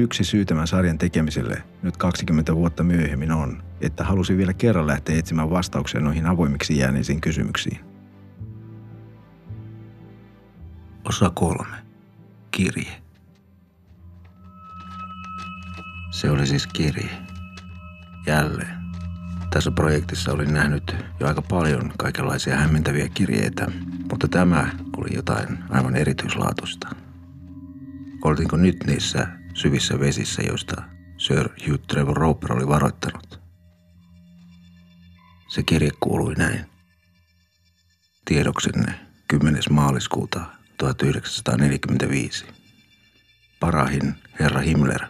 Yksi syy tämän sarjan tekemiselle nyt 20 vuotta myöhemmin on, että halusin vielä kerran lähteä etsimään vastauksia noihin avoimiksi jääneisiin kysymyksiin. Osa kolme. Kirje. Se oli siis kirje. Jälleen. Tässä projektissa olin nähnyt jo aika paljon kaikenlaisia hämmentäviä kirjeitä, mutta tämä oli jotain aivan erityislaatuista. Oltiinko nyt niissä syvissä vesissä, joista Sir Hugh Trevor Roper oli varoittanut? Se kirje kuului näin. Tiedoksenne 10. maaliskuuta 1945. Parahin herra Himmler.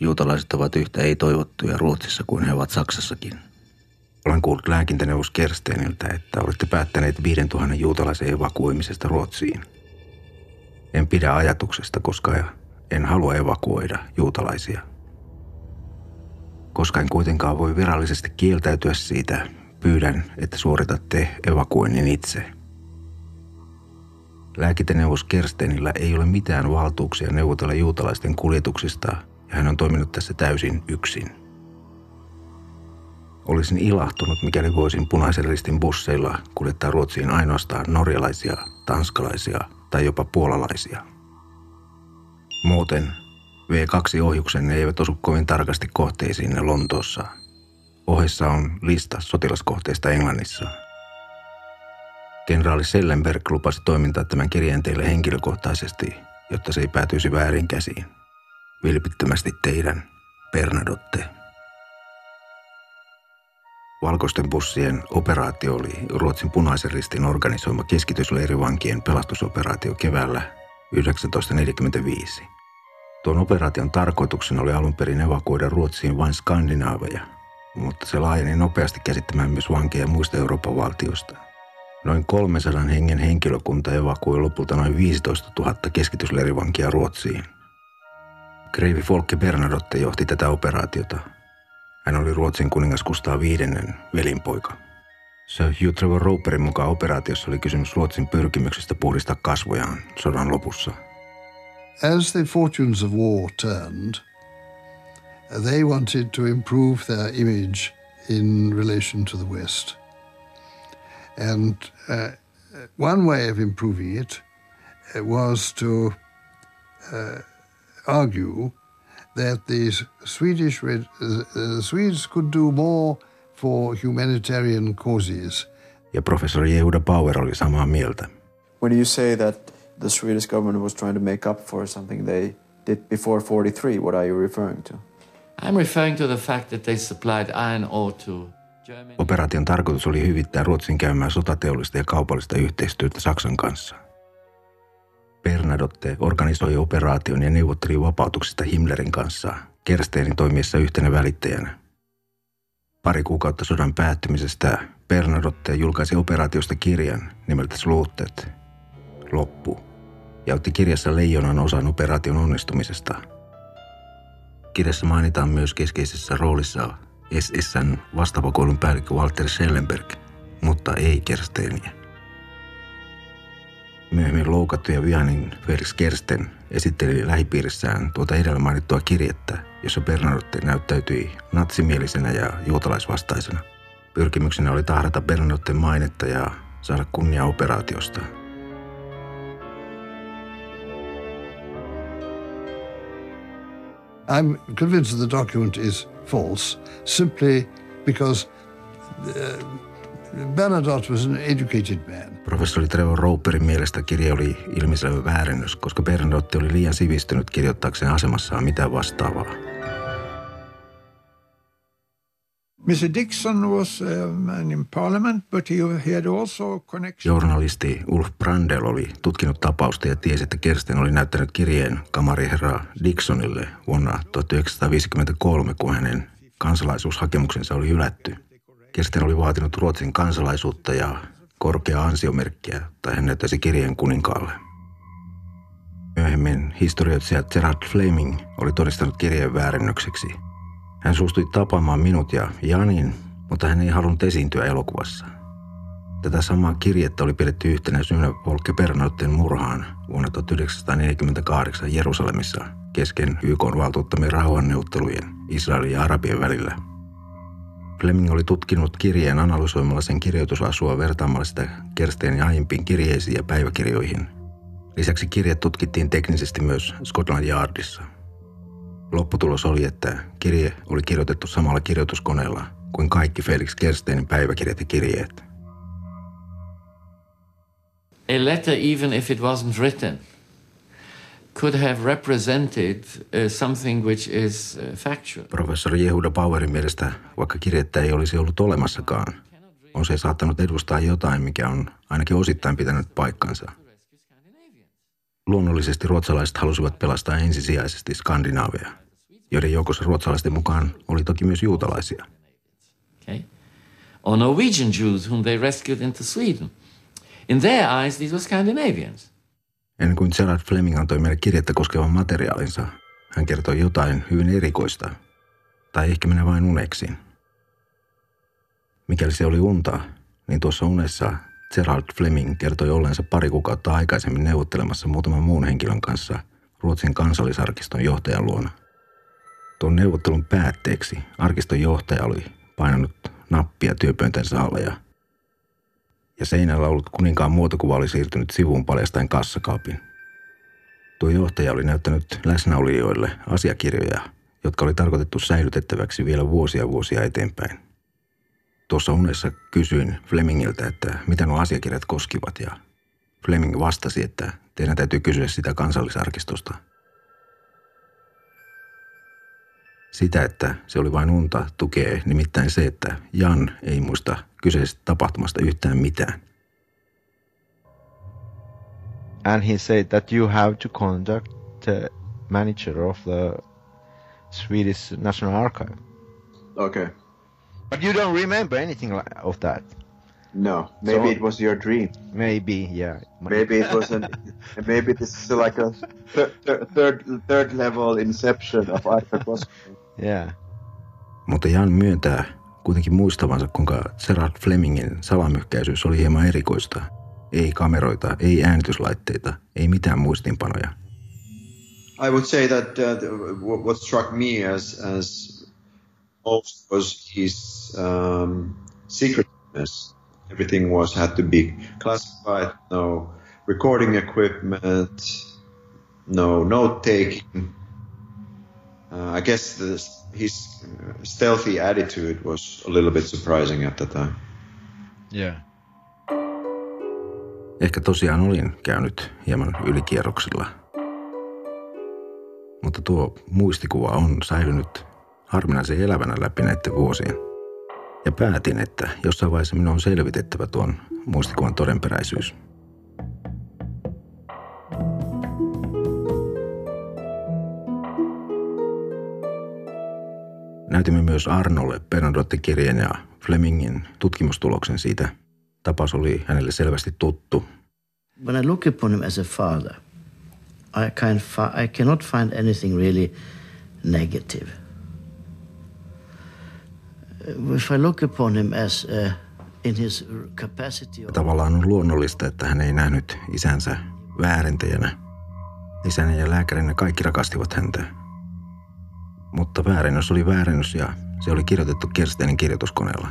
Juutalaiset ovat yhtä ei-toivottuja Ruotsissa kuin he ovat Saksassakin – olen kuullut lääkintäneuvos Kersteniltä, että olette päättäneet 5000 juutalaisen evakuoimisesta Ruotsiin. En pidä ajatuksesta, koska en halua evakuoida juutalaisia. Koska en kuitenkaan voi virallisesti kieltäytyä siitä, pyydän, että suoritatte evakuoinnin itse. Lääkintäneuvos Kerstenillä ei ole mitään valtuuksia neuvotella juutalaisten kuljetuksista ja hän on toiminut tässä täysin yksin. Olisin ilahtunut, mikäli voisin punaisen ristin busseilla kuljettaa Ruotsiin ainoastaan norjalaisia, tanskalaisia tai jopa puolalaisia. Muuten V2-ohjuksenne eivät osu kovin tarkasti kohteisiin Lontoossa. Ohessa on lista sotilaskohteista Englannissa. Kenraali Sellenberg lupasi toimintaa tämän kirjeen teille henkilökohtaisesti, jotta se ei päätyisi väärin käsiin. Vilpittömästi teidän, Bernadotte. Valkoisten bussien operaatio oli Ruotsin punaisen ristin organisoima keskitysleirivankien pelastusoperaatio keväällä 1945. Tuon operaation tarkoituksena oli alun perin evakuoida Ruotsiin vain skandinaaveja, mutta se laajeni nopeasti käsittämään myös vankeja muista Euroopan valtioista. Noin 300 hengen henkilökunta evakuoi lopulta noin 15 000 keskitysleirivankia Ruotsiin. Kreivi Folke Bernadotte johti tätä operaatiota – hän oli Ruotsin kuningas Kustaa viidennen velinpoika. Sir Hugh Trevor Roperin mukaan operaatiossa oli kysymys Ruotsin pyrkimyksestä puhdistaa kasvojaan sodan lopussa. As the fortunes of war turned, they wanted to improve their image in relation to the West. And uh, one way of improving it was to uh, argue that the Swedish uh, Swedes could do more for humanitarian causes. Ja professori Yehuda Bauer oli samaa mieltä. When you say that the Swedish government was trying to make up for something they did before 43, what are you referring to? I'm referring to the fact that they supplied iron ore to Operaation tarkoitus oli hyvittää Ruotsin käymää sotateollista ja kaupallista yhteistyötä Saksan kanssa – Bernadotte organisoi operaation ja neuvotteli vapautuksista Himmlerin kanssa Kersteinin toimiessa yhtenä välittäjänä. Pari kuukautta sodan päättymisestä Bernadotte julkaisi operaatiosta kirjan nimeltä Sluutet, loppu, ja otti kirjassa leijonan osan operaation onnistumisesta. Kirjassa mainitaan myös keskeisessä roolissa SSN vastavakoilun päällikkö Walter Schellenberg, mutta ei Kersteiniä. Myöhemmin loukattu ja vihainen Felix Kersten esitteli lähipiirissään tuota edellä mainittua kirjettä, jossa Bernadotte näyttäytyi natsimielisenä ja juutalaisvastaisena. Pyrkimyksenä oli tahdata Bernadotten mainetta ja saada kunnia operaatiosta. I'm convinced that the document is false simply because uh, Bernadotte was an educated man. Professori Trevor Roperin mielestä kirja oli ilmiselvä väärennös, koska Bernadotte oli liian sivistynyt kirjoittaakseen asemassaan mitään vastaavaa. Mr. Dixon was a man in parliament, but he had also connection. Journalisti Ulf Brandel oli tutkinut tapausta ja tiesi, että Kersten oli näyttänyt kirjeen kamariherra Dixonille vuonna 1953, kun hänen kansalaisuushakemuksensa oli hylätty. Kersten oli vaatinut Ruotsin kansalaisuutta ja korkeaa ansiomerkkiä, tai hän näyttäisi kirjeen kuninkaalle. Myöhemmin historioitsija Gerard Fleming oli todistanut kirjeen väärennökseksi. Hän suostui tapaamaan minut ja Janin, mutta hän ei halunnut esiintyä elokuvassa. Tätä samaa kirjettä oli pidetty yhtenä syynä Volke Bernautten murhaan vuonna 1948 Jerusalemissa kesken YK valtuuttamien rauhanneuvottelujen Israelin ja Arabien välillä. Fleming oli tutkinut kirjeen analysoimalla sen kirjoitusasua vertaamalla sitä Kersteen aiempiin kirjeisiin ja päiväkirjoihin. Lisäksi kirje tutkittiin teknisesti myös Scotland Yardissa. Lopputulos oli, että kirje oli kirjoitettu samalla kirjoituskoneella kuin kaikki Felix Kersteinin päiväkirjat ja kirjeet. A letter, even if it wasn't written, could have represented uh, something which is uh, factual. Professori Jehuda Bauerin mielestä, vaikka kirjettä ei olisi ollut olemassakaan, on se saattanut edustaa jotain, mikä on ainakin osittain pitänyt paikkansa. Luonnollisesti ruotsalaiset halusivat pelastaa ensisijaisesti Skandinaavia, joiden joukossa ruotsalaisten mukaan oli toki myös juutalaisia. Okay? Or Norwegian Jews whom they rescued into Sweden. In their eyes, these were Scandinavians. Ennen kuin Gerard Fleming antoi meille kirjettä koskevan materiaalinsa, hän kertoi jotain hyvin erikoista. Tai ehkä minä vain uneksin. Mikäli se oli unta, niin tuossa unessa Gerald Fleming kertoi ollensa pari kuukautta aikaisemmin neuvottelemassa muutaman muun henkilön kanssa Ruotsin kansallisarkiston johtajan luona. Tuon neuvottelun päätteeksi arkiston johtaja oli painanut nappia työpöntänsä alle ja, ja seinällä ollut kuninkaan muotokuva oli siirtynyt sivuun paljastaen kassakaapin. Tuo johtaja oli näyttänyt läsnäolijoille asiakirjoja, jotka oli tarkoitettu säilytettäväksi vielä vuosia vuosia eteenpäin. Tuossa unessa kysyin Flemingiltä, että mitä nuo asiakirjat koskivat ja Fleming vastasi, että teidän täytyy kysyä sitä kansallisarkistosta. Sitä, että se oli vain unta, tukee nimittäin se, että Jan ei muista kyseisestä tapahtumasta yhtään mitään. and he said that you have to contact the manager of the Swedish National Archive. Okay. But you don't remember anything of that. No, maybe So- it was your dream. Maybe, yeah. Maybe it was an. maybe this is like a thir- thir- third third level inception of Arthur Koskinen. Yeah. Mutta Jan myöntää kuitenkin muistavansa, kuinka Gerard Flemingin salamyhkäisyys oli hieman erikoista. Ei kameroita, ei äänityslaitteita, ei mitään muistinpanoja. I would say that uh, what struck me as as most was his um, secretiveness. Everything was had to be classified. No recording equipment. No note taking. Uh, I guess this, his stealthy attitude was a little bit surprising at the time. Yeah. Ehkä tosiaan olin käynyt hieman ylikierroksilla. Mutta tuo muistikuva on säilynyt harvinaisen elävänä läpi näiden vuosien. Ja päätin, että jossain vaiheessa minun on selvitettävä tuon muistikuvan todenperäisyys. Näytimme myös Arnolle Bernadottekirjeen ja Flemingin tutkimustuloksen siitä. Tapaus oli hänelle selvästi tuttu. When I look upon him as a father, I, can I cannot find anything really negative. Uh, If I look upon him as uh, in his capacity of tavallaan on luonnollista, että hän ei nähnyt isänsä väärentäjänä. Isänä ja lääkärinä kaikki rakastivat häntä. Mutta väärennös oli väärennös ja se oli kirjoitettu Kersteinin kirjoituskoneella.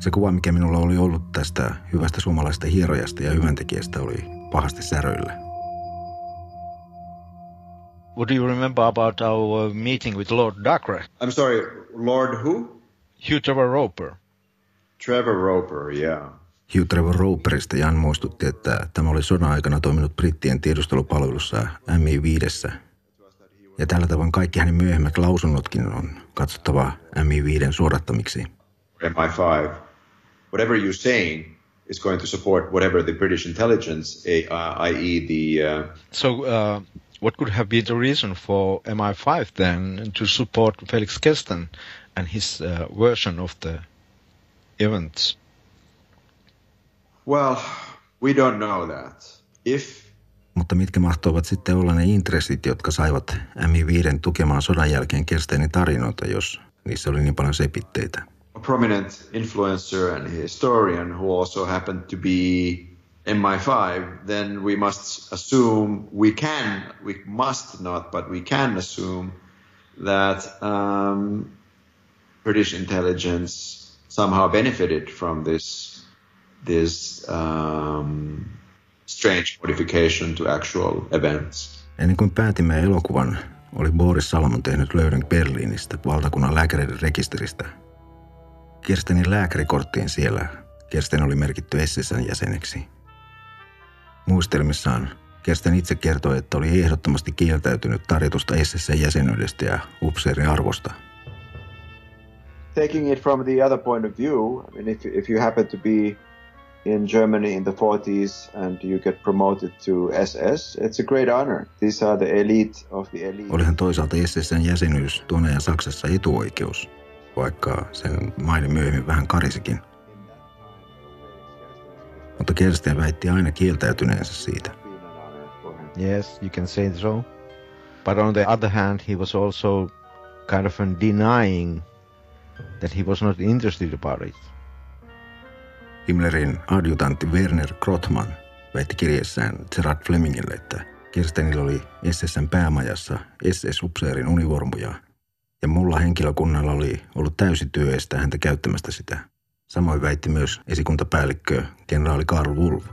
Se kuva, mikä minulla oli ollut tästä hyvästä suomalaisesta hierojasta ja hyväntekijästä, oli pahasti säröillä. What do you remember about our uh, meeting with Lord Dacre? I'm sorry, Lord who? Hugh Trevor Roper. Trevor Roper. Yeah. Hugh Trevor Roperista Jan muistutti, että tämä oli sodan aikana toiminut brittien tiedustelupalvelussa MI5. Ja tällä tavoin kaikki hänen myöhemmät lausunnotkin on katsottava MI5 suodattamiksi. MI5, whatever you're saying is going to support whatever the British intelligence, a- i.e., the uh, So uh, what could have been the reason for MI5 then to support Felix Kersten and his uh, version of the events? Well, we don't know that. If Mutta mitkä mahtoivat sitten olla ne intressit, jotka saivat MI5 tukemaan sodan jälkeen Kerstenin tarinoita, jos niissä oli niin paljon sepitteitä? a prominent influencer and historian who also happened to be MI5, then we must assume we can, we must not, but we can assume that um, British intelligence somehow benefited from this this um, strange modification to actual events. Ennen kuin päätimme elokuvan, oli Boris Salomon tehnyt löydön Berliinistä valtakunnan lääkäreiden rekisteristä. Kirstenin lääkärikorttiin siellä Kirsten oli merkitty SSN jäseneksi. Muistelmissaan Kirsten itse kertoi, että oli ehdottomasti kieltäytynyt tarjotusta SSN jäsenyydestä ja upseerin arvosta. Taking it from the other point of view, I mean, if, if you happen to be in Germany in the 40s and you get promoted to SS, it's a great honor. These are the elite of the elite. Olihan toisaalta SSN jäsenyys tuon ajan Saksassa etuoikeus, vaikka sen maini myöhemmin vähän karisikin. Mutta Kersten väitti aina kieltäytyneensä siitä. Yes, you can say so. But on the other hand, he was also kind of denying that he was not interested about it. Himmlerin adjutantti Werner Krotman väitti kirjeessään Gerard Flemingille, että Kirstenillä oli SSn päämajassa SS-upseerin univormuja ja mulla henkilökunnalla oli ollut täysi työ estää häntä käyttämästä sitä. Samoin väitti myös esikuntapäällikkö kenraali Karl Wolf.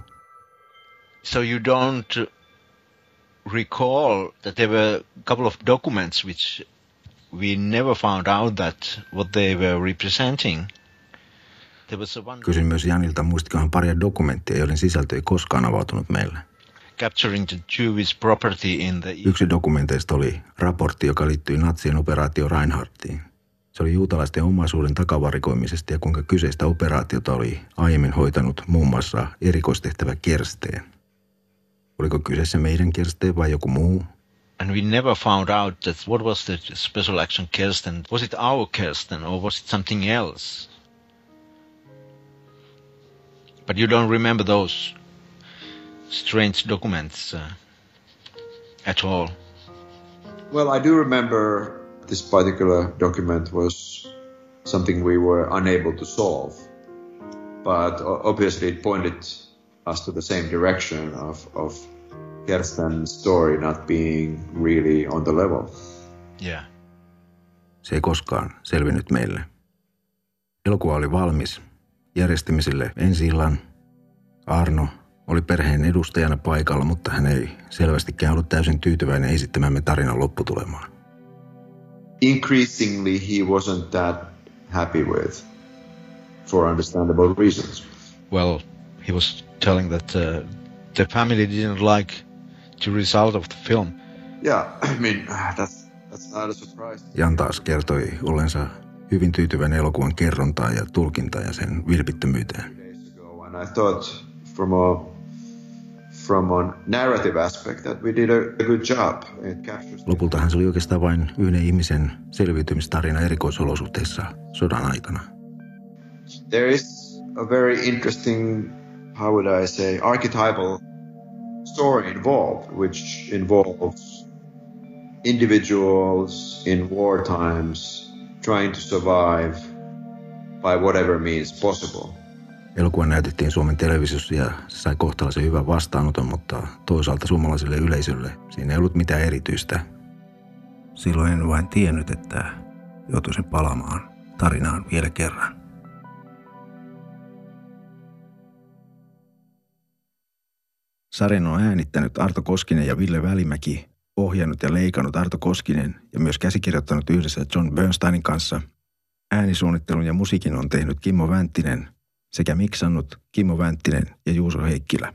So you don't recall that there were a couple of documents which we never found out that what they were representing. There was a one Kysyin myös Janilta, muistikohan paria dokumenttia, joiden sisältö ei koskaan avautunut meille. the Yksi dokumenteista oli raportti, joka liittyi natsien operaatio Reinhardtiin. Se oli juutalaisten omaisuuden takavarikoimisesta ja kuinka kyseistä operaatiota oli aiemmin hoitanut muun muassa erikoistehtävä Kersteen. Oliko kyseessä meidän Kersteen vai joku muu? and we never found out that what was the special action Kirsten. Was it our Kirsten or was it something else? But you don't remember those strange documents uh, at all. Well, I do remember this particular document was something we were unable to solve, but obviously it pointed us to the same direction of, of Kersten's story not being really on the level. Yeah. Se ei koskaan selvinnyt meille. Elokuva oli valmis. Järjestimme sille ensi illan. Arno oli perheen edustajana paikalla, mutta hän ei selvästikään ollut täysin tyytyväinen esittämämme tarinan lopputulemaan. Increasingly, he wasn't that happy with, for understandable reasons. Well, he was telling that uh, the family didn't like the result of the film. Yeah, I mean that's that's not a surprise. Jan taas kertoi ollensa hyvin tyytyväinen elokuvan kerrontaan ja tulkintaan ja sen vilpittömyyteen. I thought from a from a narrative aspect that we did a, good job. Lopultahan se oli oikeastaan vain yhden ihmisen selviytymistarina erikoisolosuhteissa sodan aikana. there is a very interesting, how would I say, archetypal story involved, which involves individuals in war times trying to survive by whatever means possible. Elokuva näytettiin Suomen televisiossa ja se sai kohtalaisen hyvän vastaanoton, mutta toisaalta suomalaiselle yleisölle siinä ei ollut mitään erityistä. Silloin en vain tiennyt, että joutuisin palaamaan tarinaan vielä kerran. Sarjan on äänittänyt Arto Koskinen ja Ville Välimäki, ohjannut ja leikannut Arto Koskinen ja myös käsikirjoittanut yhdessä John Bernsteinin kanssa. Äänisuunnittelun ja musiikin on tehnyt Kimmo Vänttinen sekä miksannut Kimmo Vänttinen ja Juuso Heikkilä.